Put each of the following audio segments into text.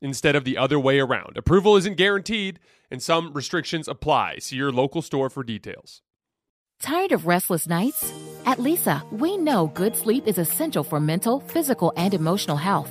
instead of the other way around. Approval isn't guaranteed, and some restrictions apply. See your local store for details. Tired of restless nights? At Leesa, we know good sleep is essential for mental, physical, and emotional health.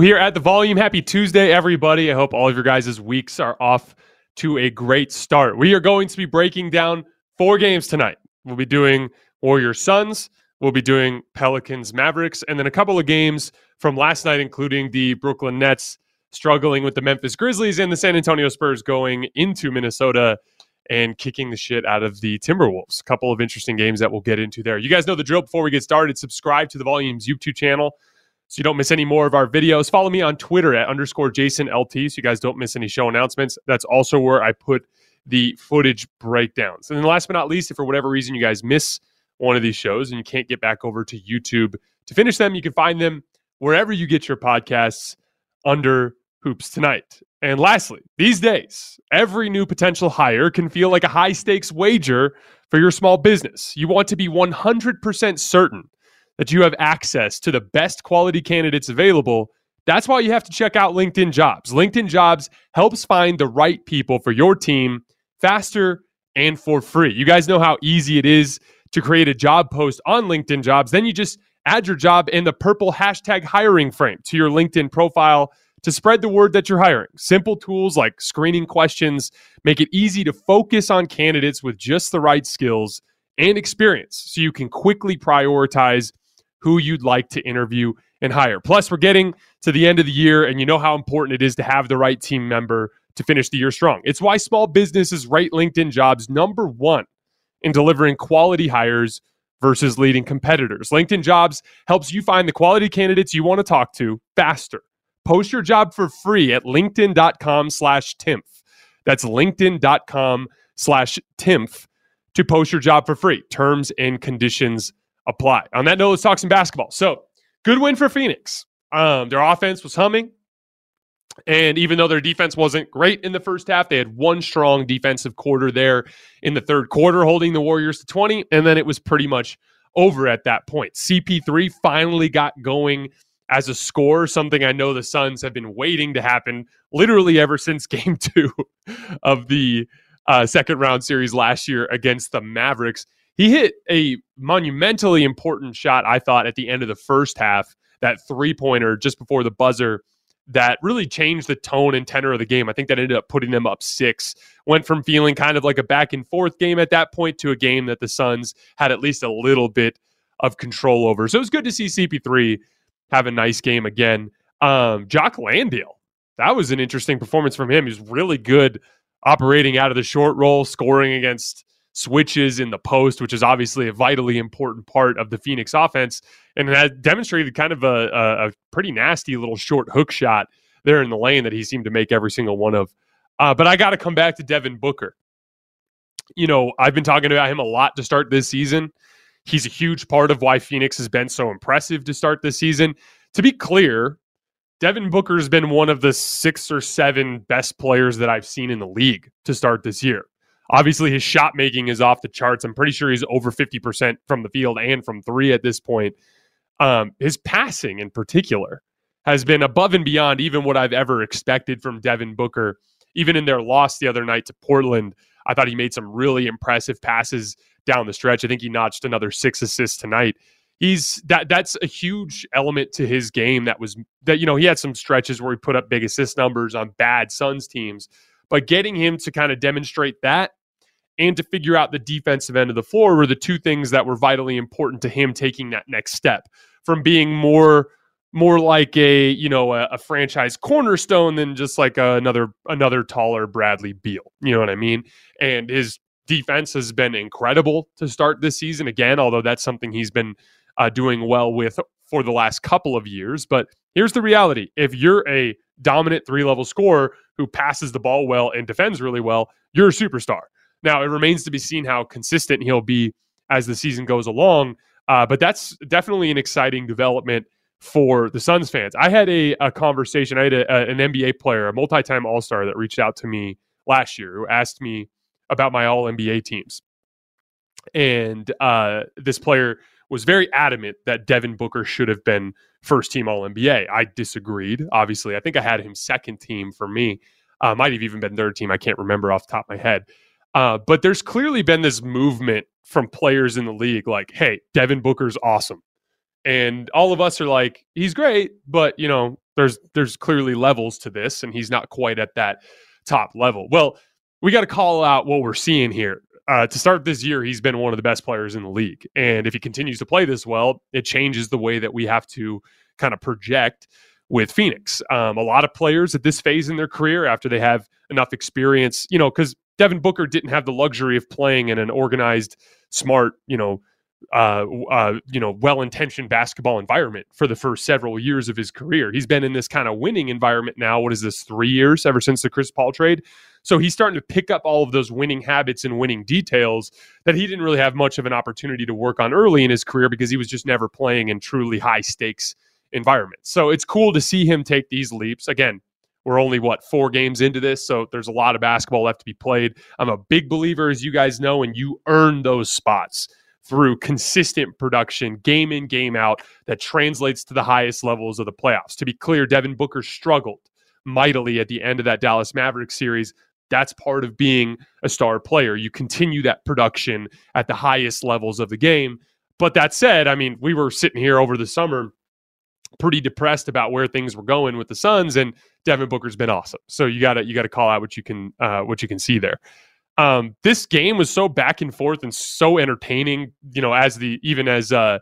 Here at the volume, happy Tuesday, everybody. I hope all of your guys' weeks are off to a great start. We are going to be breaking down four games tonight. We'll be doing Warriors Suns, we'll be doing Pelicans Mavericks, and then a couple of games from last night, including the Brooklyn Nets struggling with the Memphis Grizzlies and the San Antonio Spurs going into Minnesota and kicking the shit out of the Timberwolves. A couple of interesting games that we'll get into there. You guys know the drill before we get started. Subscribe to the Volumes YouTube channel so you don't miss any more of our videos. Follow me on Twitter at underscore Jason LT so you guys don't miss any show announcements. That's also where I put the footage breakdowns. And then last but not least, if for whatever reason you guys miss one of these shows and you can't get back over to YouTube to finish them, you can find them wherever you get your podcasts under Hoops Tonight. And lastly, these days, every new potential hire can feel like a high stakes wager for your small business. You want to be 100% certain that you have access to the best quality candidates available, that's why you have to check out LinkedIn Jobs. LinkedIn Jobs helps find the right people for your team faster and for free. You guys know how easy it is to create a job post on LinkedIn Jobs. Then you just add your job in the purple hashtag hiring frame to your LinkedIn profile to spread the word that you're hiring. Simple tools like screening questions make it easy to focus on candidates with just the right skills and experience so you can quickly prioritize who you'd like to interview and hire. Plus, we're getting to the end of the year, and you know how important it is to have the right team member to finish the year strong. It's why small businesses rate LinkedIn jobs number one in delivering quality hires versus leading competitors. LinkedIn jobs helps you find the quality candidates you want to talk to faster. Post your job for free at linkedin.com slash timpf. That's linkedin.com slash timpf to post your job for free. Terms and conditions apply. On that note, let's talk some basketball. So, good win for Phoenix. Um, their offense was humming. And even though their defense wasn't great in the first half, they had one strong defensive quarter there in the third quarter, holding the Warriors to 20. And then it was pretty much over at that point. CP3 finally got going as a score, something I know the Suns have been waiting to happen literally ever since game two of the uh, second round series last year against the Mavericks. He hit a monumentally important shot, I thought, at the end of the first half, that three pointer just before the buzzer that really changed the tone and tenor of the game. I think that ended up putting them up six. Went from feeling kind of like a back and forth game at that point to a game that the Suns had at least a little bit of control over. So it was good to see CP3 have a nice game again. Um, Jock Landale, that was an interesting performance from him. He's really good operating out of the short roll, scoring against switches in the post, which is obviously a vitally important part of the Phoenix offense, and had demonstrated kind of a, a, a pretty nasty little short hook shot there in the lane that he seemed to make every single one of. Uh, but I got to come back to Devin Booker. You know, I've been talking about him a lot to start this season. He's a huge part of why Phoenix has been so impressive to start this season. To be clear, Devin Booker has been one of the six or seven best players that I've seen in the league to start this year. Obviously, his shot making is off the charts. I'm pretty sure he's over 50% from the field and from three at this point. Um, his passing, in particular, has been above and beyond even what I've ever expected from Devin Booker. Even in their loss the other night to Portland, I thought he made some really impressive passes down the stretch. I think he notched another six assists tonight. He's that that's a huge element to his game that was that you know he had some stretches where he put up big assist numbers on bad Suns teams, but getting him to kind of demonstrate that and to figure out the defensive end of the floor were the two things that were vitally important to him taking that next step from being more more like a you know a, a franchise cornerstone than just like a, another another taller Bradley Beal. You know what I mean? And his defense has been incredible to start this season again, although that's something he's been uh, doing well with for the last couple of years. But here's the reality: if you're a dominant three level scorer who passes the ball well and defends really well, you're a superstar. Now, it remains to be seen how consistent he'll be as the season goes along. Uh, but that's definitely an exciting development for the Suns fans. I had a, a conversation. I had a, a, an NBA player, a multi time All Star, that reached out to me last year who asked me about my All NBA teams. And uh, this player was very adamant that Devin Booker should have been first team All NBA. I disagreed. Obviously, I think I had him second team for me. Uh, might have even been third team. I can't remember off the top of my head. Uh, but there's clearly been this movement from players in the league like, hey, Devin Booker's awesome. And all of us are like, he's great, but you know, there's there's clearly levels to this, and he's not quite at that top level. Well, we got to call out what we're seeing here. Uh, to start this year, he's been one of the best players in the league. And if he continues to play this well, it changes the way that we have to kind of project with Phoenix. Um, a lot of players at this phase in their career, after they have enough experience, you know, because Devin Booker didn't have the luxury of playing in an organized, smart, you know, uh, uh, you know, well-intentioned basketball environment for the first several years of his career. He's been in this kind of winning environment now. What is this? Three years ever since the Chris Paul trade. So he's starting to pick up all of those winning habits and winning details that he didn't really have much of an opportunity to work on early in his career because he was just never playing in truly high stakes environments. So it's cool to see him take these leaps. Again, we're only what four games into this, so there's a lot of basketball left to be played. I'm a big believer, as you guys know, and you earn those spots through consistent production, game in, game out, that translates to the highest levels of the playoffs. To be clear, Devin Booker struggled mightily at the end of that Dallas Mavericks series. That's part of being a star player. You continue that production at the highest levels of the game. but that said, I mean, we were sitting here over the summer pretty depressed about where things were going with the Suns, and Devin Booker's been awesome. So you gotta you gotta call out what you can uh, what you can see there. Um, this game was so back and forth and so entertaining, you know, as the even as uh,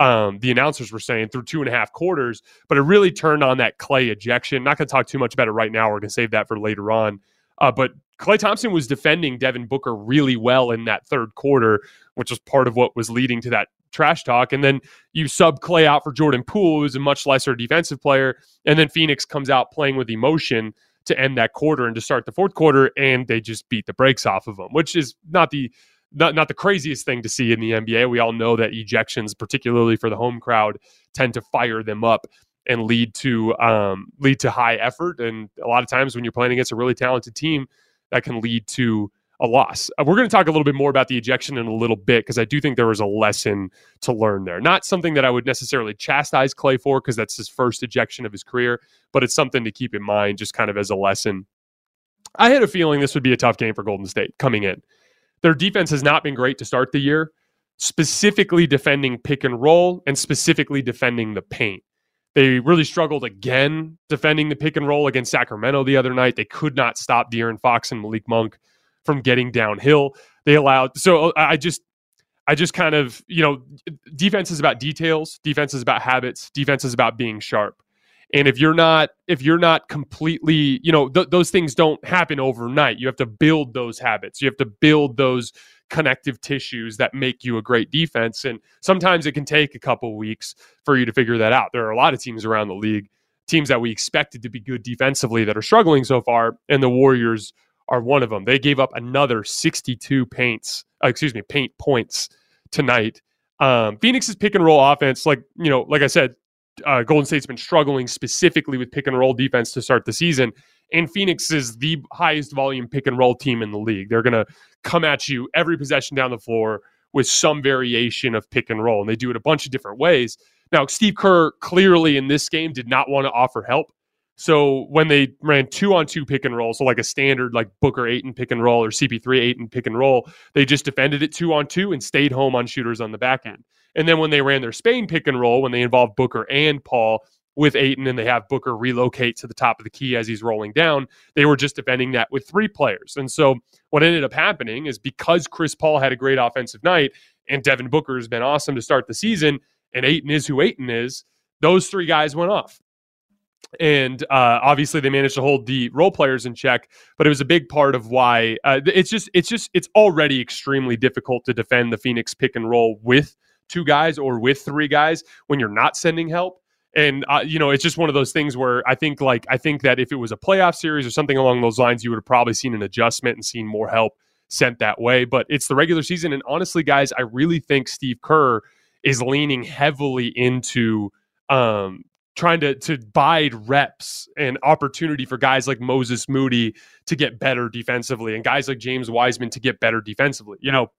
um, the announcers were saying through two and a half quarters, but it really turned on that Klay ejection. Not going to talk too much about it right now. We're going to save that for later on. Uh, but Klay Thompson was defending Devin Booker really well in that third quarter, which was part of what was leading to that trash talk. And then you sub Klay out for Jordan Poole, who's a much lesser defensive player. And then Phoenix comes out playing with emotion to end that quarter and to start the fourth quarter, and they just beat the brakes off of them, which is not the not not the craziest thing to see in the NBA. We all know that ejections, particularly for the home crowd, tend to fire them up and lead to um, lead to high effort. And a lot of times when you're playing against a really talented team, that can lead to a loss. Uh, we're going to talk a little bit more about the ejection in a little bit because I do think there was a lesson to learn there. Not something that I would necessarily chastise Klay for because that's his first ejection of his career, but it's something to keep in mind just kind of as a lesson. I had a feeling this would be a tough game for Golden State coming in. Their defense has not been great to start the year, specifically defending pick and roll and specifically defending the paint. They really struggled again defending the pick and roll against Sacramento the other night. They could not stop De'Aaron Fox and Malik Monk from getting downhill. They allowed so uh, I just I just kind of, you know, defense is about details, defense is about habits, defense is about being sharp. And if you're not if you're not completely, you know, th- those things don't happen overnight. You have to build those habits. You have to build those connective tissues that make you a great defense and sometimes it can take a couple weeks for you to figure that out. There are a lot of teams around the league, teams that we expected to be good defensively that are struggling so far and the Warriors are one of them. They gave up another 62 paints, uh, excuse me, paint points tonight. Um, Phoenix's pick and roll offense, like you know, like I said, uh, Golden State's been struggling specifically with pick and roll defense to start the season. And Phoenix is the highest volume pick and roll team in the league. They're going to come at you every possession down the floor with some variation of pick and roll, and they do it a bunch of different ways. Now, Steve Kerr clearly in this game did not want to offer help. So when they ran two on two pick and roll, so like a standard like Booker Ayton pick and roll or CP3 Ayton pick and roll, they just defended it two on two and stayed home on shooters on the back end. And then when they ran their Spain pick and roll, when they involved Booker and Paul with Ayton and they have Booker relocate to the top of the key as he's rolling down, they were just defending that with three players. And so what ended up happening is because Chris Paul had a great offensive night and Devin Booker has been awesome to start the season, and Ayton is who Ayton is, those three guys went off and uh, obviously they managed to hold the role players in check but it was a big part of why uh, it's just it's just it's already extremely difficult to defend the phoenix pick and roll with two guys or with three guys when you're not sending help. And uh, you know it's just one of those things where i think like i think that if it was a playoff series or something along those lines you would have probably seen an adjustment and seen more help sent that way but it's the regular season. And honestly guys i really think steve kerr is leaning heavily into um, trying to to bide reps and opportunity for guys like Moses Moody to get better defensively and guys like James Wiseman to get better defensively. You know,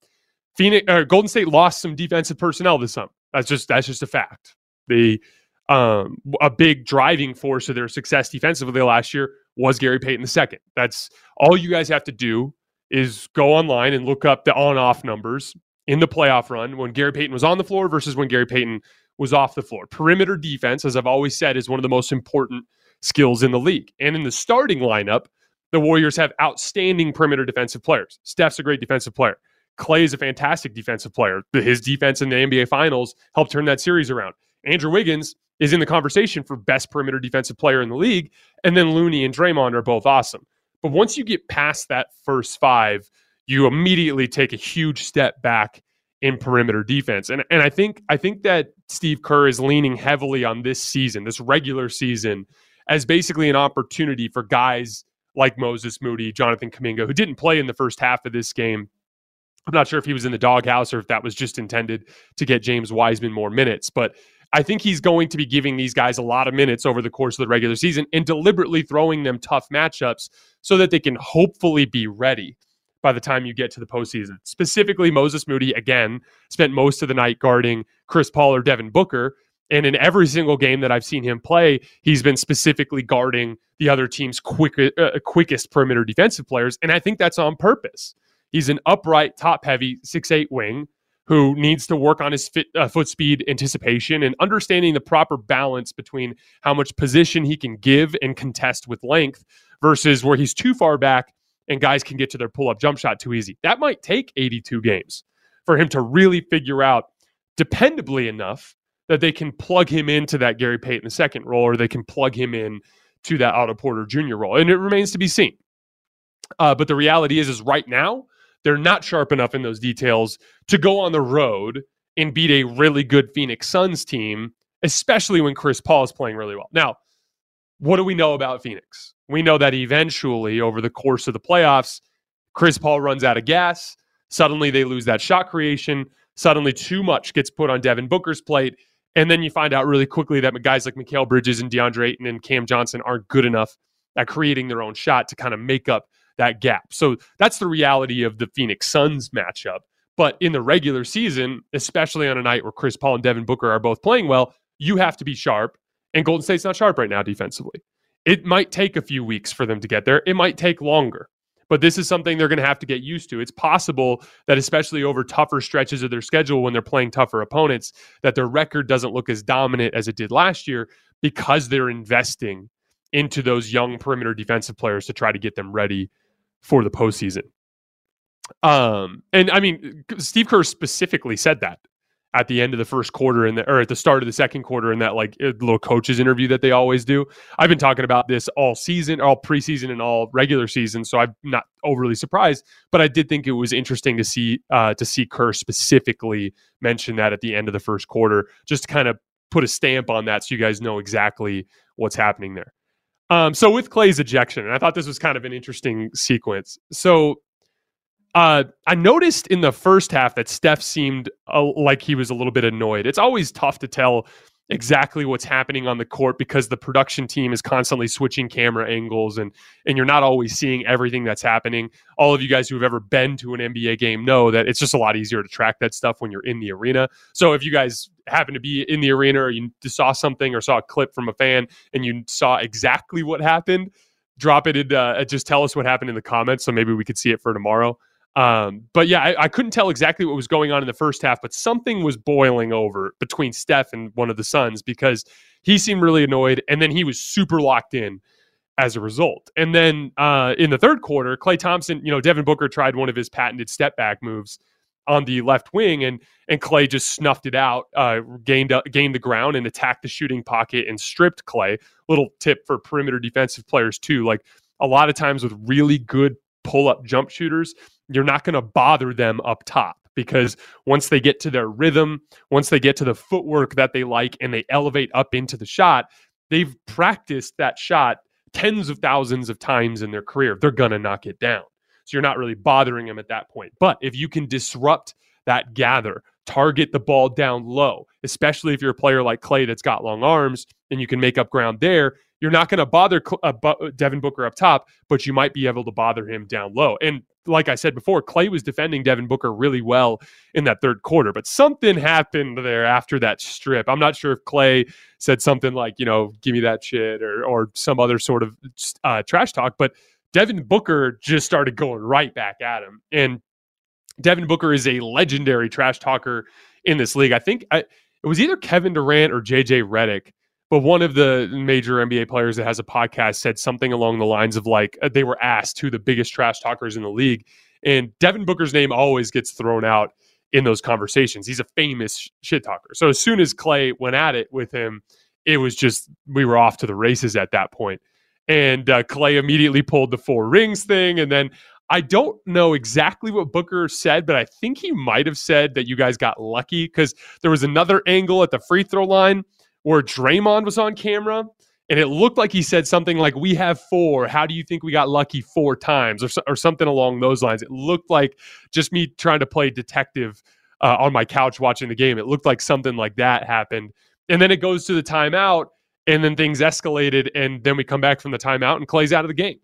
Phoenix uh, Golden State lost some defensive personnel this summer. That's just that's just a fact. The um, a big driving force of their success defensively last year was Gary Payton II. That's all you guys have to do is go online and look up the on-off numbers in the playoff run when Gary Payton was on the floor versus when Gary Payton was off the floor. Perimeter defense, as I've always said, is one of the most important skills in the league. And in the starting lineup, the Warriors have outstanding perimeter defensive players. Steph's a great defensive player. Klay is a fantastic defensive player. His defense in the NBA Finals helped turn that series around. Andrew Wiggins is in the conversation for best perimeter defensive player in the league. And then Looney and Draymond are both awesome. But once you get past that first five, you immediately take a huge step back in perimeter defense. And and I think I think that Steve Kerr is leaning heavily on this season, this regular season, as basically an opportunity for guys like Moses Moody, Jonathan Kuminga, who didn't play in the first half of this game. I'm not sure if he was in the doghouse or if that was just intended to get James Wiseman more minutes, but I think he's going to be giving these guys a lot of minutes over the course of the regular season and deliberately throwing them tough matchups so that they can hopefully be ready by the time you get to the postseason. Specifically, Moses Moody, again, spent most of the night guarding Chris Paul or Devin Booker. And in every single game that I've seen him play, he's been specifically guarding the other team's quick, uh, quickest perimeter defensive players. And I think that's on purpose. He's an upright, top heavy, six eight wing who needs to work on his fit, uh, foot speed anticipation and understanding the proper balance between how much position he can give and contest with length versus where he's too far back and guys can get to their pull up jump shot too easy. That might take 82 games for him to really figure out dependably enough that they can plug him into that Gary Payton the second role or they can plug him in to that Otto Porter Jr. role. And it remains to be seen. Uh, but the reality is, is right now, they're not sharp enough in those details to go on the road and beat a really good Phoenix Suns team, especially when Chris Paul is playing really well. Now, what do we know about Phoenix? We know that eventually, over the course of the playoffs, Chris Paul runs out of gas. Suddenly, they lose that shot creation. Suddenly, too much gets put on Devin Booker's plate. And then you find out really quickly that guys like Mikal Bridges and DeAndre Ayton and Cam Johnson aren't good enough at creating their own shot to kind of make up that gap. So that's the reality of the Phoenix Suns matchup. But in the regular season, especially on a night where Chris Paul and Devin Booker are both playing well, you have to be sharp. And Golden State's not sharp right now defensively. It might take a few weeks for them to get there. It might take longer. But this is something they're going to have to get used to. It's possible that, especially over tougher stretches of their schedule when they're playing tougher opponents, that their record doesn't look as dominant as it did last year because they're investing into those young perimeter defensive players to try to get them ready for the postseason. Um, and I mean, Steve Kerr specifically said that at the end of the first quarter and or at the start of the second quarter in that like little coaches interview that they always do. I've been talking about this all season, all preseason, and all regular season, so I'm not overly surprised. But I did think it was interesting to see uh, to see Kerr specifically mention that at the end of the first quarter, just to kind of put a stamp on that, so you guys know exactly what's happening there. Um, so with Klay's ejection, and I thought this was kind of an interesting sequence. So uh, I noticed in the first half that Steph seemed uh, like he was a little bit annoyed. It's always tough to tell exactly what's happening on the court because the production team is constantly switching camera angles and and you're not always seeing everything that's happening. All of you guys who have ever been to an NBA game know that it's just a lot easier to track that stuff when you're in the arena. So if you guys happen to be in the arena or you saw something or saw a clip from a fan and you saw exactly what happened, drop it in uh, just tell us what happened in the comments so maybe we could see it for tomorrow. Um, but yeah, I, I, couldn't tell exactly what was going on in the first half, but something was boiling over between Steph and one of the Suns because he seemed really annoyed, and then he was super locked in as a result. And then uh, in the third quarter, Klay Thompson, you know, Devin Booker tried one of his patented step back moves on the left wing, and and Klay just snuffed it out, uh, gained uh, gained the ground, and attacked the shooting pocket and stripped Klay. Little tip for perimeter defensive players too, like a lot of times with really good pull up jump shooters, you're not going to bother them up top because once they get to their rhythm, once they get to the footwork that they like and they elevate up into the shot, they've practiced that shot tens of thousands of times in their career. They're going to knock it down. So you're not really bothering them at that point. But if you can disrupt that gather, target the ball down low, especially if you're a player like Klay that's got long arms and you can make up ground there, you're not going to bother uh, Devin Booker up top, but you might be able to bother him down low. And like I said before, Klay was defending Devin Booker really well in that third quarter, but something happened there after that strip. I'm not sure if Klay said something like, you know, give me that shit or, or some other sort of uh, trash talk, but Devin Booker just started going right back at him. And Devin Booker is a legendary trash talker in this league. I think I, it was either Kevin Durant or JJ Redick but one of the major NBA players that has a podcast said something along the lines of like uh, they were asked who the biggest trash talkers in the league, and Devin Booker's name always gets thrown out in those conversations. He's a famous shit talker. So as soon as Klay went at it with him, it was just we were off to the races at that point. And uh, Klay immediately pulled the four rings thing, and then I don't know exactly what Booker said, but I think he might have said that you guys got lucky because there was another angle at the free throw line where Draymond was on camera and it looked like he said something like we have four. How do you think we got lucky four times? or, or something along those lines. It looked like just me trying to play detective uh, on my couch watching the game it looked like something like that happened. And then it goes to the timeout and then things escalated and then we come back from the timeout and Klay's out of the game.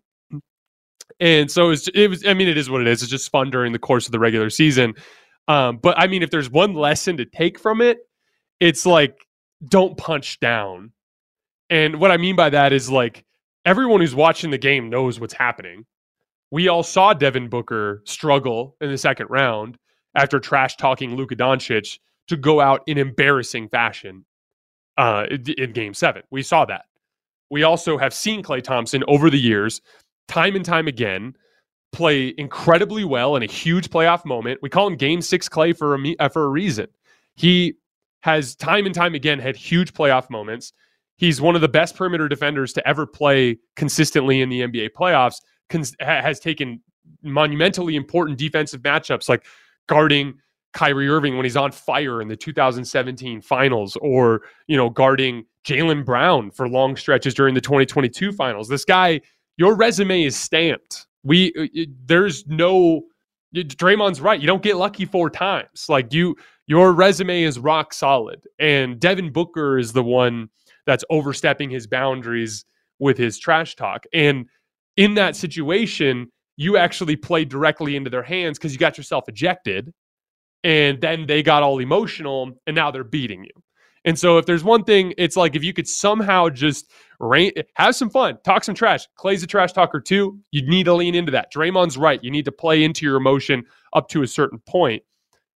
And so it was, it was i mean it is what it is. It's just fun during the course of the regular season. Um, but i mean if there's one lesson to take from it it's like don't punch down. And what I mean by that is like everyone who's watching the game knows what's happening. We all saw Devin Booker struggle in the second round. after trash talking Luka Doncic to go out in embarrassing fashion uh, in game seven. We saw that. We also have seen Klay Thompson over the years, time and time again, play incredibly well in a huge playoff moment. We call him Game Six Clay for a uh, for a reason. He has time and time again had huge playoff moments. He's one of the best perimeter defenders to ever play consistently in the NBA playoffs. Cons- has taken monumentally important defensive matchups like guarding Kyrie Irving when he's on fire in the 2017 finals, or you know, guarding Jaylen Brown for long stretches during the 2022 finals. This guy, your resume is stamped. We uh, it, there's no Draymond's right. You don't get lucky four times. Like you, your resume is rock solid. And Devin Booker is the one that's overstepping his boundaries with his trash talk. And in that situation, you actually played directly into their hands because you got yourself ejected and then they got all emotional and now they're beating you. And so if there's one thing, it's like if you could somehow just rain, have some fun, talk some trash. Klay's a trash talker too. You need to lean into that. Draymond's right. You need to play into your emotion up to a certain point,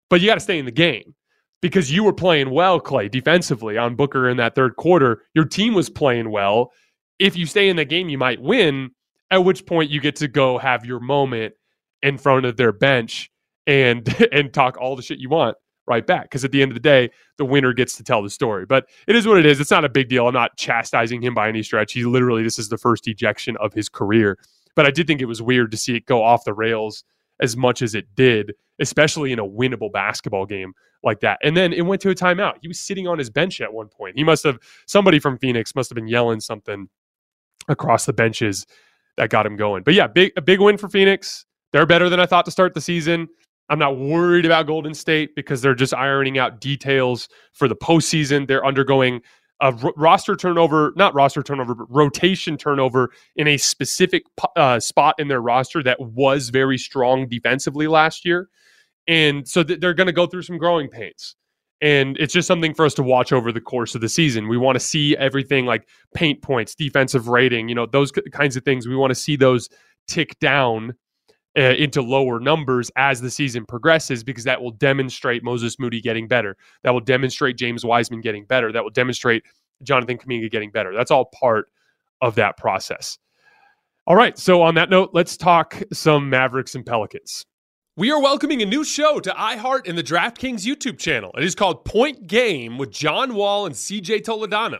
but you got to stay in the game because you were playing well, Klay, defensively on Booker in that third quarter. Your team was playing well. If you stay in the game, you might win. At which point you get to go have your moment in front of their bench and and talk all the shit you want right back. Because at the end of the day, the winner gets to tell the story. But it is what it is. It's not a big deal. I'm not chastising him by any stretch. He literally, this is the first ejection of his career. But I did think it was weird to see it go off the rails as much as it did, especially in a winnable basketball game like that. And then it went to a timeout. He was sitting on his bench at one point. He must have, somebody from Phoenix must have been yelling something across the benches that got him going. But yeah, big, a big win for Phoenix. They're better than I thought to start the season. I'm not worried about Golden State because they're just ironing out details for the postseason. They're undergoing a r- roster turnover, not roster turnover, but rotation turnover in a specific uh, spot in their roster that was very strong defensively last year. And so th- they're going to go through some growing pains. And it's just something for us to watch over the course of the season. We want to see everything like paint points, defensive rating, you know, those kinds of things. We want to see those tick down uh, into lower numbers as the season progresses because that will demonstrate Moses Moody getting better. That will demonstrate James Wiseman getting better. That will demonstrate Jonathan Kuminga getting better. That's all part of that process. All right. So, on that note, let's talk some Mavericks and Pelicans. We are welcoming a new show to iHeart and the DraftKings YouTube channel. It is called Point Game with John Wall and CJ Toledano.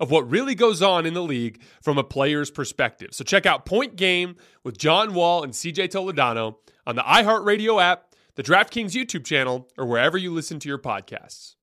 of what really goes on in the league from a player's perspective. So check out Point Game with John Wall and CJ Toledano on the iHeartRadio app, the DraftKings YouTube channel, or wherever you listen to your podcasts.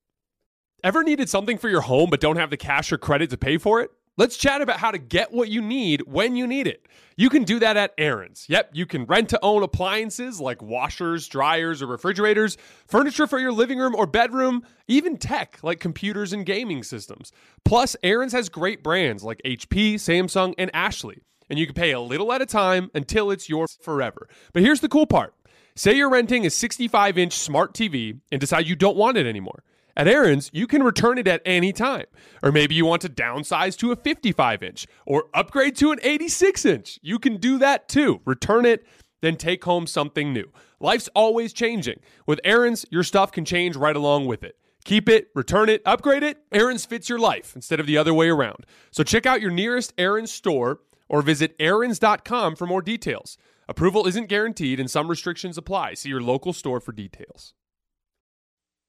Ever needed something for your home but don't have the cash or credit to pay for it? Let's chat about how to get what you need when you need it. You can do that at Aaron's. Yep, you can rent to own appliances like washers, dryers, or refrigerators, furniture for your living room or bedroom, even tech like computers and gaming systems. Plus, Aaron's has great brands like HP, Samsung, and Ashley, and you can pay a little at a time until it's yours forever. But here's the cool part say you're renting a 65 inch smart TV and decide you don't want it anymore. At Aaron's, you can return it at any time. Or maybe you want to downsize to a 55 inch or upgrade to an 86 inch. You can do that too. Return it, then take home something new. Life's always changing. With Aaron's, your stuff can change right along with it. Keep it, return it, upgrade it. Aaron's fits your life instead of the other way around. So check out your nearest Aaron's store or visit Aaron's.com for more details. Approval isn't guaranteed and some restrictions apply. See your local store for details.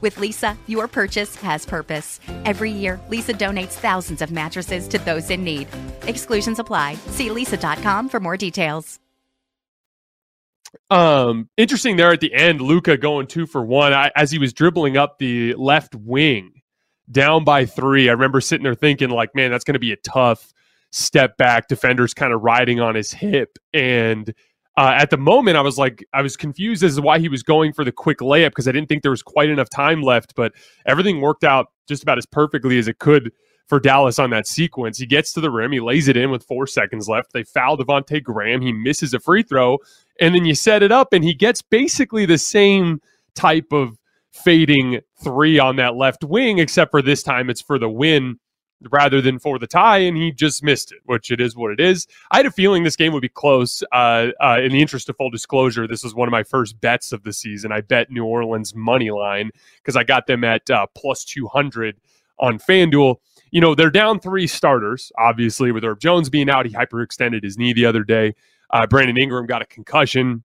With Leesa, your purchase has purpose. Every year, Leesa donates thousands of mattresses to those in need. Exclusions apply. See leesa.com for more details. Um, interesting there at the end, Luka going two for one I, as he was dribbling up the left wing down by three. I remember sitting there thinking, like, man, that's going to be a tough step back. Defenders kind of riding on his hip. And uh, at the moment, I was like, I was confused as to why he was going for the quick layup because I didn't think there was quite enough time left. But everything worked out just about as perfectly as it could for Dallas on that sequence. He gets to the rim, he lays it in with four seconds left. They foul Devonte Graham. He misses a free throw, and then you set it up, and he gets basically the same type of fading three on that left wing, except for this time it's for the win rather than for the tie, and he just missed it, which it is what it is. I had a feeling this game would be close. Uh, uh, in the interest of full disclosure, this was one of my first bets of the season. I bet New Orleans money line because I got them at uh, plus 200 on FanDuel you know, they're down three starters, obviously, with Herb Jones being out. He hyperextended his knee the other day. Uh, Brandon Ingram got a concussion.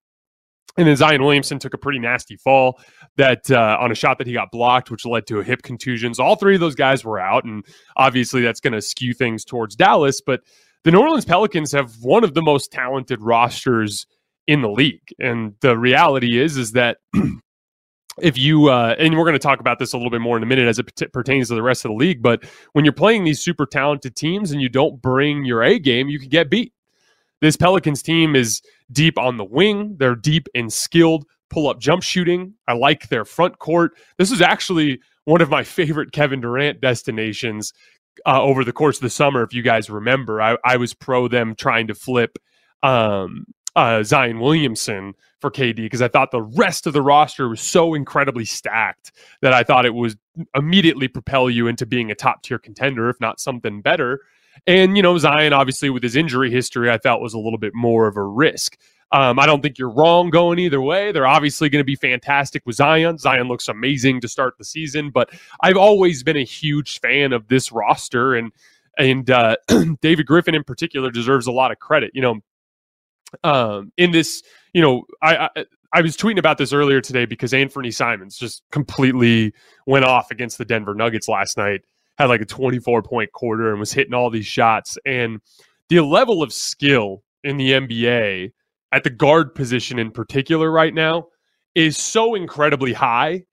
And then Zion Williamson took a pretty nasty fall that uh, on a shot that he got blocked, which led to a hip contusions. All three of those guys were out, and obviously that's going to skew things towards Dallas. But the New Orleans Pelicans have one of the most talented rosters in the league, and the reality is is that if you uh, and we're going to talk about this a little bit more in a minute as it pertains to the rest of the league but when you're playing these super talented teams and you don't bring your a game you can get beat this pelicans team is deep on the wing. They're deep and skilled pull up jump shooting. I like their front court. This is actually one of my favorite kevin durant destinations uh, over the course of the summer if you guys remember. I, I was pro them trying to flip um, uh, Zion Williamson for KD because I thought the rest of the roster was so incredibly stacked that I thought it was immediately propel you into being a top tier contender, if not something better. And, you know, Zion, obviously, with his injury history, I thought was a little bit more of a risk. Um, I don't think you're wrong going either way. They're obviously going to be fantastic with Zion. Zion looks amazing to start the season, but I've always been a huge fan of this roster, and and uh, David Griffin in particular deserves a lot of credit. You know, um, in this, you know, I, I I was tweeting about this earlier today because Anthony Simons just completely went off against the Denver Nuggets last night. Had like a 24 point quarter and was hitting all these shots. And the level of skill in the NBA at the guard position in particular right now is so incredibly high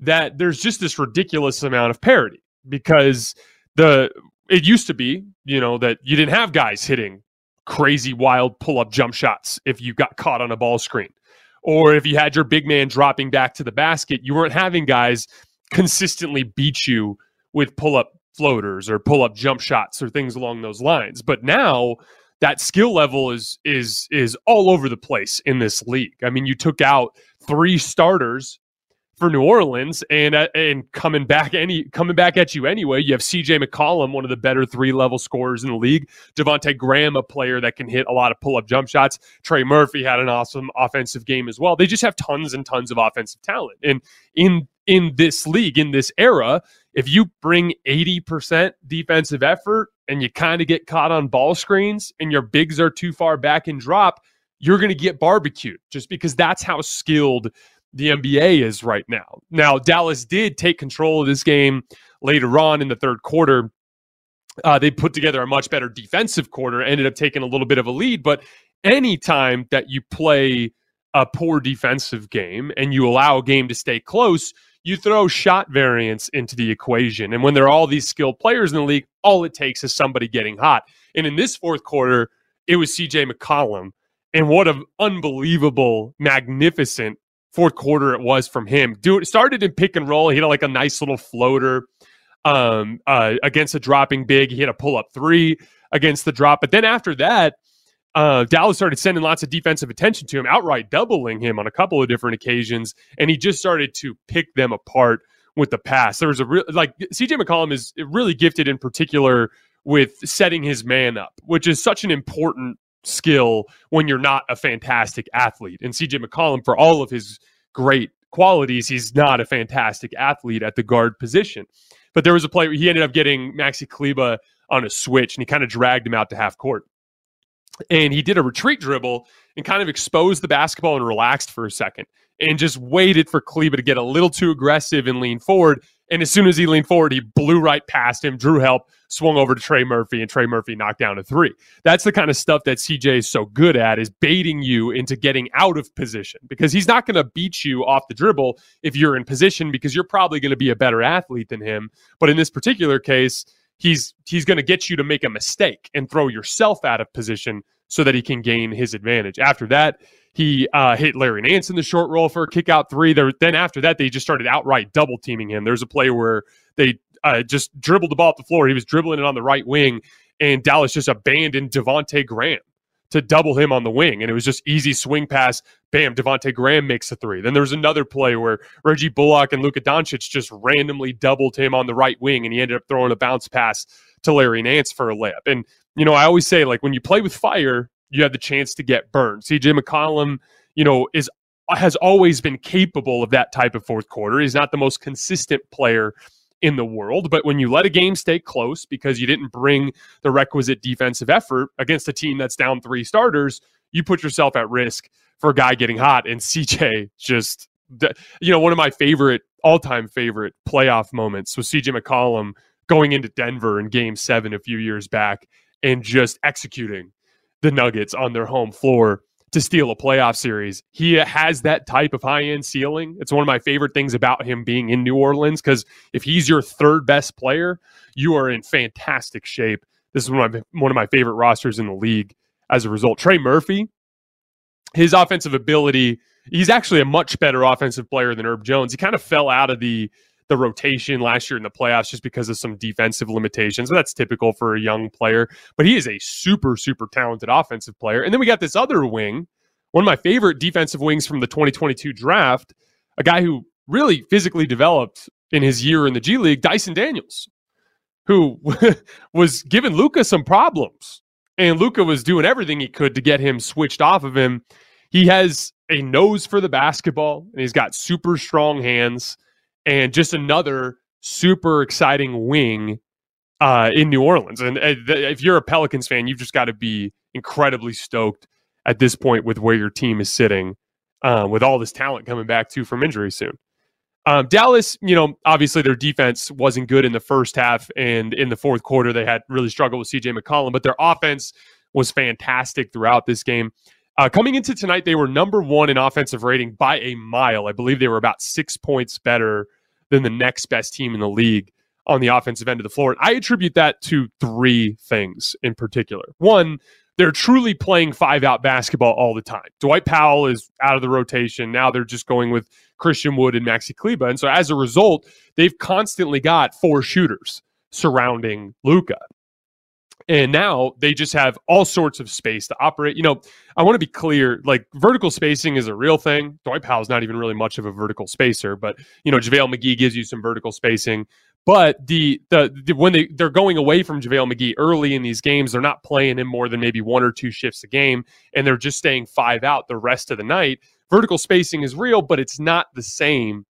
that there's just this ridiculous amount of parity because the it used to be, you know, that you didn't have guys hitting crazy wild pull up jump shots if you got caught on a ball screen. Or if you had your big man dropping back to the basket, you weren't having guys consistently beat you with pull up floaters or pull up jump shots or things along those lines. But now that skill level is is is all over the place in this league. I mean, you took out three starters for New Orleans and uh, and coming back any coming back at you anyway. You have CJ McCollum, one of the better three level scorers in the league. Devonte Graham, a player that can hit a lot of pull up jump shots. Trey Murphy had an awesome offensive game as well. They just have tons and tons of offensive talent. And in in this league, in this era, if you bring 80% defensive effort and you kind of get caught on ball screens and your bigs are too far back and drop, you're going to get barbecued just because that's how skilled the NBA is right now. Now, Dallas did take control of this game later on in the third quarter. Uh, they put together a much better defensive quarter, ended up taking a little bit of a lead. But anytime that you play a poor defensive game and you allow a game to stay close, you throw shot variance into the equation. And when there are all these skilled players in the league, all it takes is somebody getting hot. And in this fourth quarter, it was CJ McCollum. And what an unbelievable, magnificent fourth quarter it was from him. Do it started in pick and roll. He had like a nice little floater um, uh, against a dropping big. He had a pull up three against the drop. But then after that, uh, Dallas started sending lots of defensive attention to him, outright doubling him on a couple of different occasions, and he just started to pick them apart with the pass. There was a real like CJ McCollum is really gifted in particular with setting his man up, which is such an important skill when you're not a fantastic athlete. And CJ McCollum, for all of his great qualities, he's not a fantastic athlete at the guard position. But there was a play where he ended up getting Maxi Kleber on a switch and he kind of dragged him out to half court. And he did a retreat dribble and kind of exposed the basketball and relaxed for a second and just waited for Kleber to get a little too aggressive and lean forward. And as soon as he leaned forward, he blew right past him, drew help, swung over to Trey Murphy, and Trey Murphy knocked down a three. That's the kind of stuff that CJ is so good at is baiting you into getting out of position because he's not going to beat you off the dribble if you're in position because you're probably going to be a better athlete than him. But in this particular case, he's he's going to get you to make a mistake and throw yourself out of position so that he can gain his advantage. After that, he uh, hit Larry Nance in the short roll for a kick out three. There, then after that, they just started outright double teaming him. There's a play where they uh, just dribbled the ball up the floor. He was dribbling it on the right wing, and Dallas just abandoned Devonte Graham to double him on the wing. And it was just easy swing pass. Bam, Devonte Graham makes a three. Then there was another play where Reggie Bullock and Luka Doncic just randomly doubled him on the right wing, and he ended up throwing a bounce pass to Larry Nance for a layup. And, you know, I always say, like, when you play with fire, you have the chance to get burned. CJ McCollum, you know, is has always been capable of that type of fourth quarter. He's not the most consistent player in the world, but when you let a game stay close because you didn't bring the requisite defensive effort against a team that's down three starters, you put yourself at risk for a guy getting hot. And CJ just, you know, one of my favorite, all time favorite playoff moments was CJ McCollum going into Denver in game seven a few years back and just executing the Nuggets on their home floor to steal a playoff series. He has that type of high end ceiling. It's one of my favorite things about him being in New Orleans because if he's your third best player, you are in fantastic shape. This is one of my, one of my favorite rosters in the league as a result. Trey Murphy, his offensive ability, he's actually a much better offensive player than Herb Jones. He kind of fell out of the the rotation last year in the playoffs just because of some defensive limitations. So that's typical for a young player, but he is a super, super talented offensive player. And then we got this other wing, one of my favorite defensive wings from the 2022 draft, a guy who really physically developed in his year in the G League, Dyson Daniels, who was giving Luka some problems. And Luka was doing everything he could to get him switched off of him. He has a nose for the basketball and he's got super strong hands and just another super exciting wing uh, in New Orleans. And uh, if you're a Pelicans fan, you've just got to be incredibly stoked at this point with where your team is sitting, uh, with all this talent coming back too from injury soon. Um, Dallas, you know, obviously their defense wasn't good in the first half, and in the fourth quarter they had really struggled with CJ McCollum, but their offense was fantastic throughout this game. Uh, coming into tonight, they were number one in offensive rating by a mile. I believe they were about six points better than the next best team in the league on the offensive end of the floor. And I attribute that to three things in particular. One, they're truly playing five out basketball all the time. Dwight Powell is out of the rotation. Now they're just going with Christian Wood and Maxi Kleber. And so as a result, they've constantly got four shooters surrounding Luka. And now they just have all sorts of space to operate. You know, I want to be clear like vertical spacing is a real thing. Dwight Powell's not even really much of a vertical spacer, but, you know, JaVale McGee gives you some vertical spacing. But the, the, the when they they're going away from JaVale McGee early in these games, they're not playing him more than maybe one or two shifts a game, and they're just staying five out the rest of the night. Vertical spacing is real, but it's not the same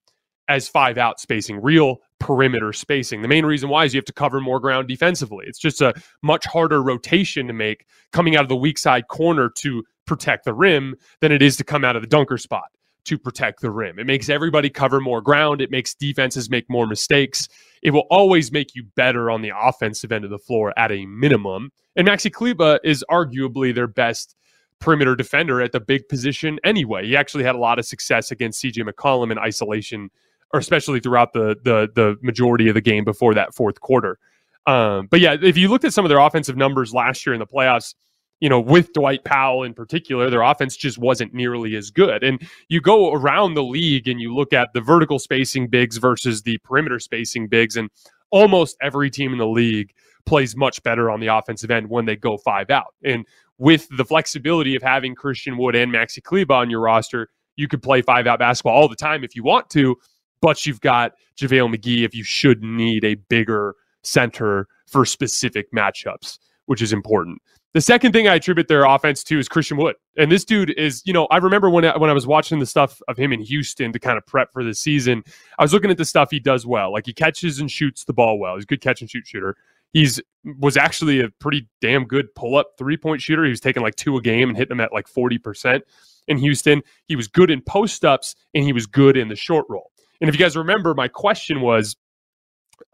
as five out spacing. Real perimeter spacing. The main reason why is you have to cover more ground defensively. It's just a much harder rotation to make coming out of the weak side corner to protect the rim than it is to come out of the dunker spot to protect the rim. It makes everybody cover more ground. It makes defenses make more mistakes. It will always make you better on the offensive end of the floor at a minimum. And Maxi Kleber is arguably their best perimeter defender at the big position anyway. He actually had a lot of success against CJ McCollum in isolation or especially throughout the the the majority of the game before that fourth quarter. Um, but yeah, if you looked at some of their offensive numbers last year in the playoffs, you know, with Dwight Powell in particular, their offense just wasn't nearly as good. And you go around the league and you look at the vertical spacing bigs versus the perimeter spacing bigs, and almost every team in the league plays much better on the offensive end when they go five out. And with the flexibility of having Christian Wood and Maxi Kleber on your roster, you could play five out basketball all the time if you want to but you've got JaVale McGee if you should need a bigger center for specific matchups, which is important. The second thing I attribute their offense to is Christian Wood. And this dude is, you know, I remember when I, when I was watching the stuff of him in Houston to kind of prep for the season, I was looking at the stuff he does well. Like he catches and shoots the ball well. He's a good catch and shoot shooter. He's was actually a pretty damn good pull up three point shooter. He was taking like two a game and hitting them at like 40% in Houston. He was good in post ups and he was good in the short roll. And if you guys remember, my question was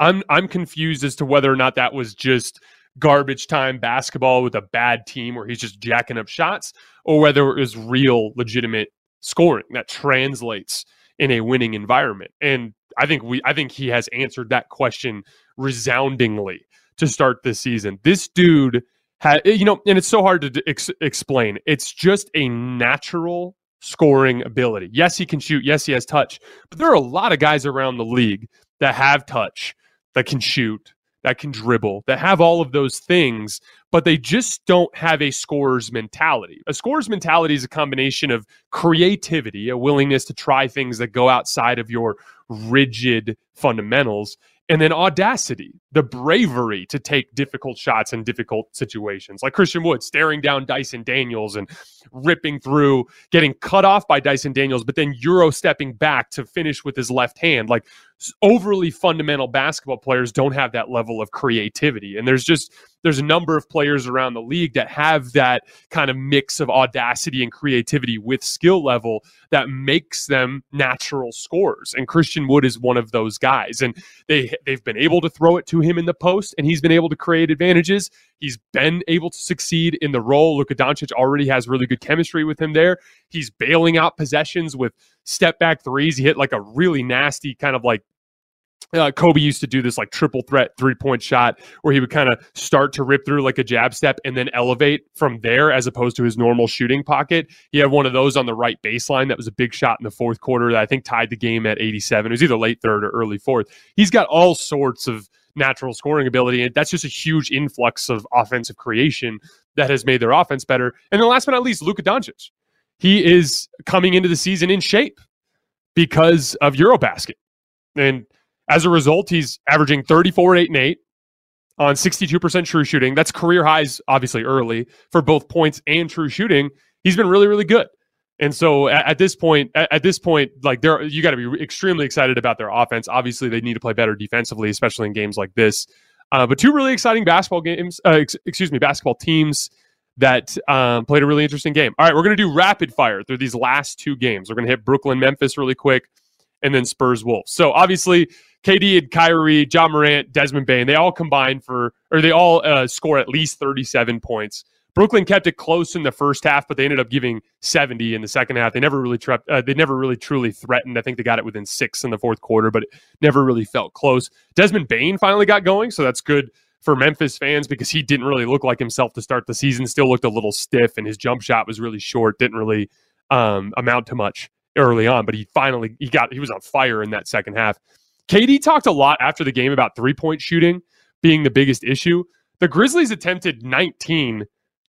I'm I'm confused as to whether or not that was just garbage time basketball with a bad team where he's just jacking up shots, or whether it was real, legitimate scoring that translates in a winning environment. And I think we, I think he has answered that question resoundingly to start this season. This dude had, you know, and it's so hard to ex- explain. It's just a natural scoring ability. Yes, he can shoot. Yes, he has touch. But there are a lot of guys around the league that have touch, that can shoot, that can dribble, that have all of those things, but they just don't have a scorer's mentality. A scorer's mentality is a combination of creativity, a willingness to try things that go outside of your rigid fundamentals, and then audacity, the bravery to take difficult shots in difficult situations, like Christian Wood staring down Dyson Daniels and ripping through, getting cut off by Dyson Daniels, but then Euro stepping back to finish with his left hand. Like overly fundamental basketball players don't have that level of creativity. And there's just, there's a number of players around the league that have that kind of mix of audacity and creativity with skill level that makes them natural scorers. And Christian Wood is one of those guys. And they they've been able to throw it to him in the post, and he's been able to create advantages. He's been able to succeed in the role. Luka Doncic already has really good chemistry with him there. He's bailing out possessions with step back threes. He hit like a really nasty kind of like uh, Kobe used to do this like triple threat three point shot where he would kind of start to rip through like a jab step and then elevate from there as opposed to his normal shooting pocket. He had one of those on the right baseline that was a big shot in the fourth quarter that I think tied the game at 87. It was either late third or early fourth. He's got all sorts of natural scoring ability, and that's just a huge influx of offensive creation that has made their offense better. And then last but not least, Luka Doncic. He is coming into the season in shape because of Eurobasket. And as a result, he's averaging 34, 8, and 8 on 62% true shooting. That's career highs, obviously, early for both points and true shooting. He's been really, really good. And so at, at this point, at, at, this point, like there, you got to be extremely excited about their offense. Obviously, they need to play better defensively, especially in games like this. Uh, but two really exciting basketball games, uh, ex- excuse me, basketball teams that um, played a really interesting game. All right, we're going to do rapid fire through these last two games. We're going to hit Brooklyn, Memphis really quick, and then Spurs, Wolves. So obviously, KD and Kyrie, Ja Morant, Desmond Bane, they all combine for, or they all uh, score at least 37 points. Brooklyn kept it close in the first half, but they ended up giving 70 in the second half. They never really uh, they never really truly threatened. I think they got it within six in the fourth quarter, but it never really felt close. Desmond Bane finally got going, so that's good for Memphis fans because he didn't really look like himself to start the season. Still looked a little stiff, and his jump shot was really short. Didn't really um, amount to much early on, but he finally he got he was on fire in that second half. KD talked a lot after the game about three point shooting being the biggest issue. The Grizzlies attempted 19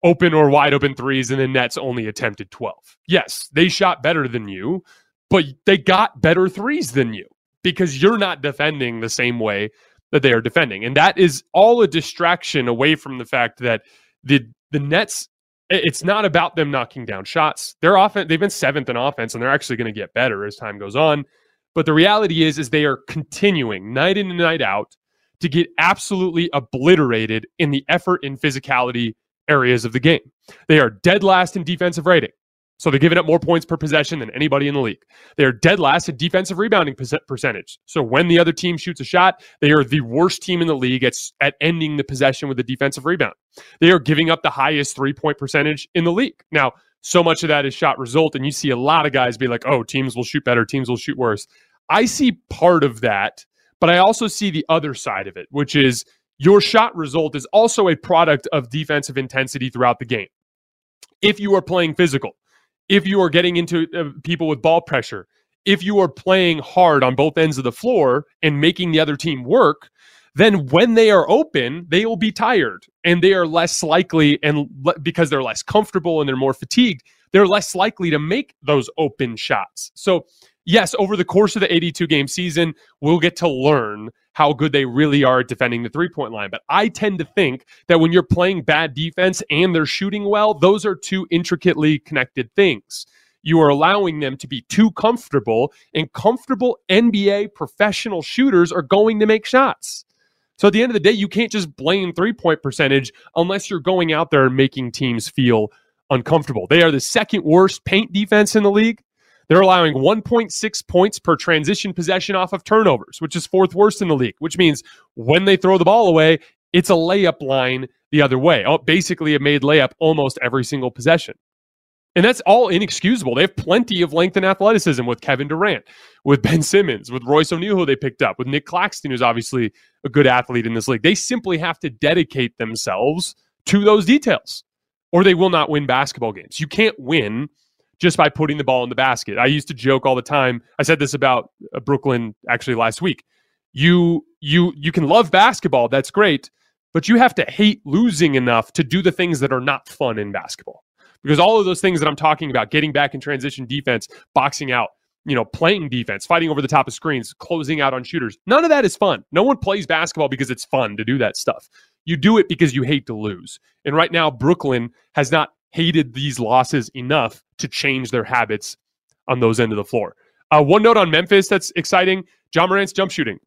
open or wide open threes, and the Nets only attempted 12. Yes, they shot better than you, but they got better threes than you because you're not defending the same way that they are defending. And that is all a distraction away from the fact that the the Nets it's not about them knocking down shots. Their offense they've been seventh in offense and they're actually going to get better as time goes on. But the reality is, is they are continuing night in and night out to get absolutely obliterated in the effort and physicality areas of the game. They are dead last in defensive rating. So they're giving up more points per possession than anybody in the league. They are dead last in defensive rebounding percentage. So when the other team shoots a shot, they are the worst team in the league at, at ending the possession with a defensive rebound. They are giving up the highest three point percentage in the league. Now, so much of that is shot result. And you see a lot of guys be like, oh, teams will shoot better, teams will shoot worse. I see part of that, but I also see the other side of it, which is your shot result is also a product of defensive intensity throughout the game. If you are playing physical, if you are getting into uh, people with ball pressure, if you are playing hard on both ends of the floor and making the other team work, then when they are open, they will be tired and they are less likely, and le- because they're less comfortable and they're more fatigued, they're less likely to make those open shots. So, yes, over the course of the 82 game season, we'll get to learn how good they really are at defending the three point line. But I tend to think that when you're playing bad defense and they're shooting well, those are two intricately connected things. You are allowing them to be too comfortable, and comfortable NBA professional shooters are going to make shots. So at the end of the day, you can't just blame three point percentage unless you're going out there and making teams feel uncomfortable. They are the second worst paint defense in the league. They're allowing 1.6 points per transition possession off of turnovers, which is fourth worst in the league, which means when they throw the ball away, it's a layup line the other way. Oh, basically, a made layup almost every single possession. And that's all inexcusable. They have plenty of length and athleticism with Kevin Durant, with Ben Simmons, with Royce O'Neale, who they picked up, with Nick Claxton, who's obviously a good athlete in this league. They simply have to dedicate themselves to those details, or they will not win basketball games. You can't win just by putting the ball in the basket. I used to joke all the time. I said this about uh, Brooklyn actually last week. You you you can love basketball, that's great, but you have to hate losing enough to do the things that are not fun in basketball. Because all of those things that I'm talking about, getting back in transition defense, boxing out, you know, playing defense, fighting over the top of screens, closing out on shooters. None of that is fun. No one plays basketball because it's fun to do that stuff. You do it because you hate to lose. And right now, Brooklyn has not hated these losses enough to change their habits on those end of the floor. Uh, one note on Memphis that's exciting: Ja Morant's jump shooting.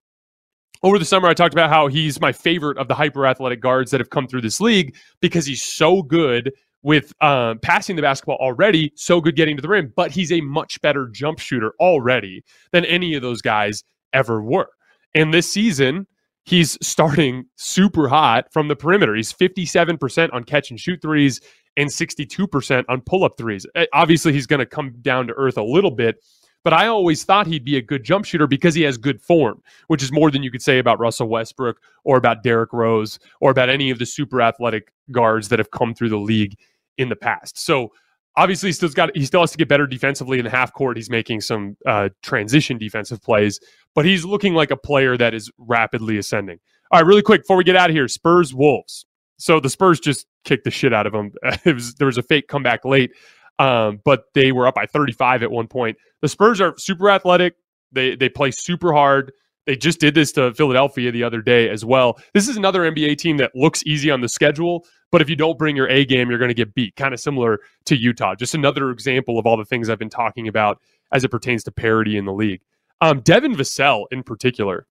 Over the summer, I talked about how he's my favorite of the hyper athletic guards that have come through this league because he's so good with um, passing the basketball already, so good getting to the rim, but he's a much better jump shooter already than any of those guys ever were. And this season, he's starting super hot from the perimeter. He's 57% on catch and shoot threes and 62% on pull up threes. Eh, obviously, he's going to come down to earth a little bit, but I always thought he'd be a good jump shooter because he has good form, which is more than you could say about Russell Westbrook or about Derrick Rose or about any of the super athletic guards that have come through the league in the past. So obviously, he still got he still has to get better defensively in the half court. He's making some uh, transition defensive plays, but he's looking like a player that is rapidly ascending. All right, really quick before we get out of here, Spurs Wolves. So the Spurs just kicked the shit out of them. Was, there was a fake comeback late, um, but they were up by 35 at one point. The Spurs are super athletic. They they play super hard. They just did this to Philadelphia the other day as well. This is another NBA team that looks easy on the schedule, but if you don't bring your A game, you're going to get beat. Kind of similar to Utah. Just another example of all the things I've been talking about as it pertains to parity in the league. Um, Devin Vassell in particular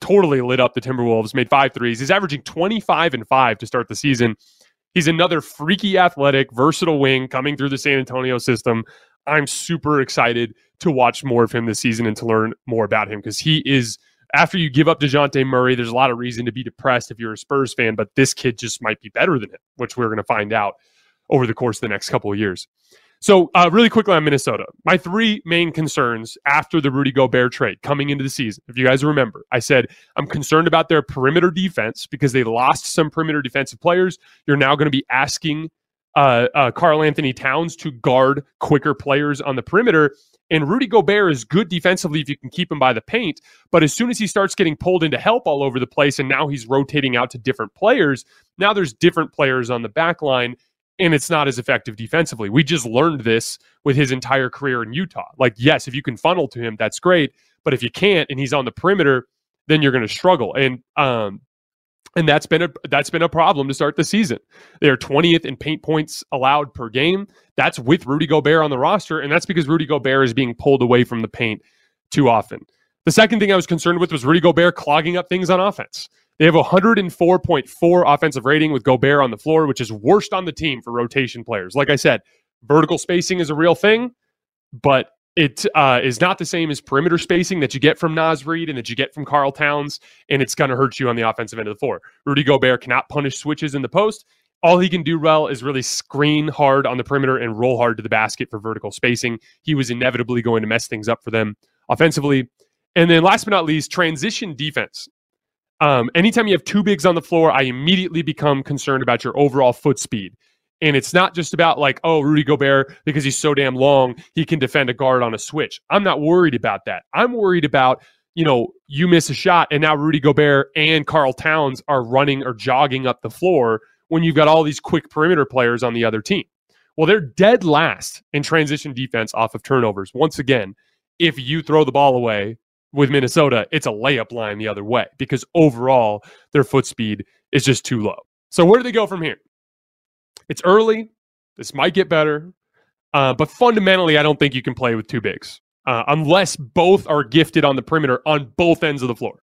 totally lit up the Timberwolves, made five threes. He's averaging 25 and five to start the season. He's another freaky athletic, versatile wing coming through the San Antonio system. I'm super excited to watch more of him this season and to learn more about him because he is. After you give up Dejounte Murray, there's a lot of reason to be depressed if you're a Spurs fan, but this kid just might be better than him, which we're going to find out over the course of the next couple of years. So, uh, really quickly on Minnesota, my three main concerns after the Rudy Gobert trade coming into the season. If you guys remember, I said I'm concerned about their perimeter defense because they lost some perimeter defensive players. You're now going to be asking uh, uh, Karl-Anthony Towns to guard quicker players on the perimeter. And Rudy Gobert is good defensively if you can keep him by the paint. But as soon as he starts getting pulled into help all over the place, and now he's rotating out to different players, now there's different players on the back line and it's not as effective defensively. We just learned this with his entire career in Utah. Like, yes, if you can funnel to him, that's great. But if you can't and he's on the perimeter, then you're going to struggle. And um, and that's been a that's been a problem to start the season. They're 20th in paint points allowed per game. That's with Rudy Gobert on the roster, and that's because Rudy Gobert is being pulled away from the paint too often. The second thing I was concerned with was Rudy Gobert clogging up things on offense. They have 104.4 offensive rating with Gobert on the floor, which is worst on the team for rotation players. Like I said, vertical spacing is a real thing, but it uh, is not the same as perimeter spacing that you get from Naz Reid and that you get from Karl Towns, and it's going to hurt you on the offensive end of the floor. Rudy Gobert cannot punish switches in the post. All he can do well is really screen hard on the perimeter and roll hard to the basket for vertical spacing. He was inevitably going to mess things up for them offensively. And then last but not least, transition defense. Um, anytime you have two bigs on the floor, I immediately become concerned about your overall foot speed. And it's not just about like, oh, Rudy Gobert, because he's so damn long, he can defend a guard on a switch. I'm not worried about that. I'm worried about, you know, you miss a shot and now Rudy Gobert and Karl Towns are running or jogging up the floor when you've got all these quick perimeter players on the other team. Well, they're dead last in transition defense off of turnovers once again. if you throw the ball away with Minnesota, it's a layup line the other way because overall their foot speed is just too low. So where do they go from here? It's early. This might get better. Uh, but fundamentally, I don't think you can play with two bigs uh, unless both are gifted on the perimeter on both ends of the floor.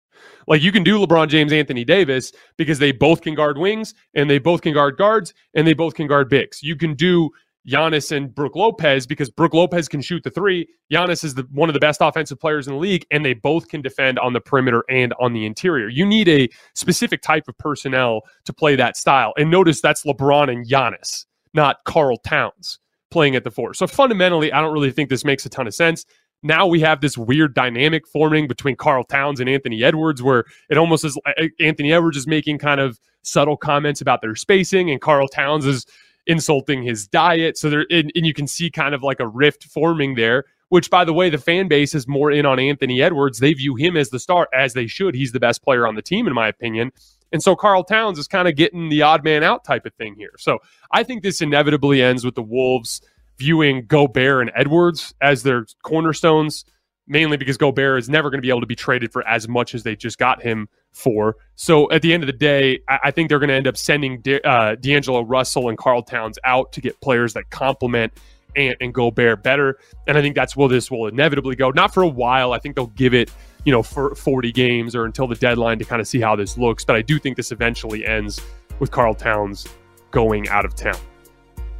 Like you can do LeBron James, Anthony Davis because they both can guard wings and they both can guard guards and they both can guard bigs. You can do Giannis and Brook Lopez because Brook Lopez can shoot the three. Giannis is the, one of the best offensive players in the league, and they both can defend on the perimeter and on the interior. You need a specific type of personnel to play that style. And notice that's LeBron and Giannis, not Karl Towns playing at the four. So fundamentally, I don't really think this makes a ton of sense. Now we have this weird dynamic forming between Karl Towns and Anthony Edwards, where it almost is uh, Anthony Edwards is making kind of subtle comments about their spacing, and Karl Towns is insulting his diet. So there, and, and you can see kind of like a rift forming there. Which, by the way, the fan base is more in on Anthony Edwards. They view him as the star, as they should. He's the best player on the team, in my opinion. And so Karl Towns is kind of getting the odd man out type of thing here. So I think this inevitably ends with the Wolves viewing Gobert and Edwards as their cornerstones, mainly because Gobert is never going to be able to be traded for as much as they just got him for. So at the end of the day, I, I think they're going to end up sending De- uh, D'Angelo Russell and Karl Towns out to get players that complement and, and Gobert better. And I think that's where this will inevitably go. Not for a while. I think they'll give it you know, for 40 games or until the deadline to kind of see how this looks. But I do think this eventually ends with Karl Towns going out of town.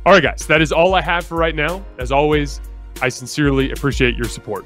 All right, guys, that is all I have for right now. As always, I sincerely appreciate your support.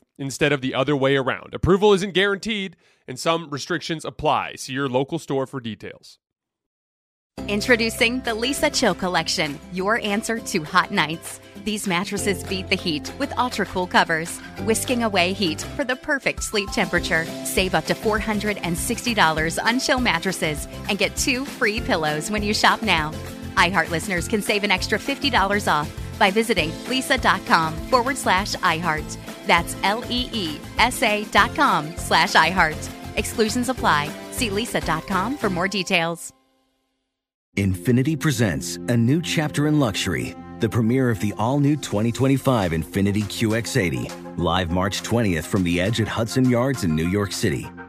instead of the other way around. Approval isn't guaranteed, and some restrictions apply. See your local store for details. Introducing the Leesa Chill Collection, your answer to hot nights. These mattresses beat the heat with ultra cool covers, whisking away heat for the perfect sleep temperature. Save up to $460 on chill mattresses and get two free pillows when you shop now. iHeart listeners can save an extra $50 off by visiting leesa.com forward slash iHeart. That's L E E S A dot com slash iHeart. Exclusions apply. See leesa.com for more details. Infiniti presents a new chapter in luxury, the premiere of the all new 2025 Infiniti QX80, live March 20th from the edge at Hudson Yards in New York City,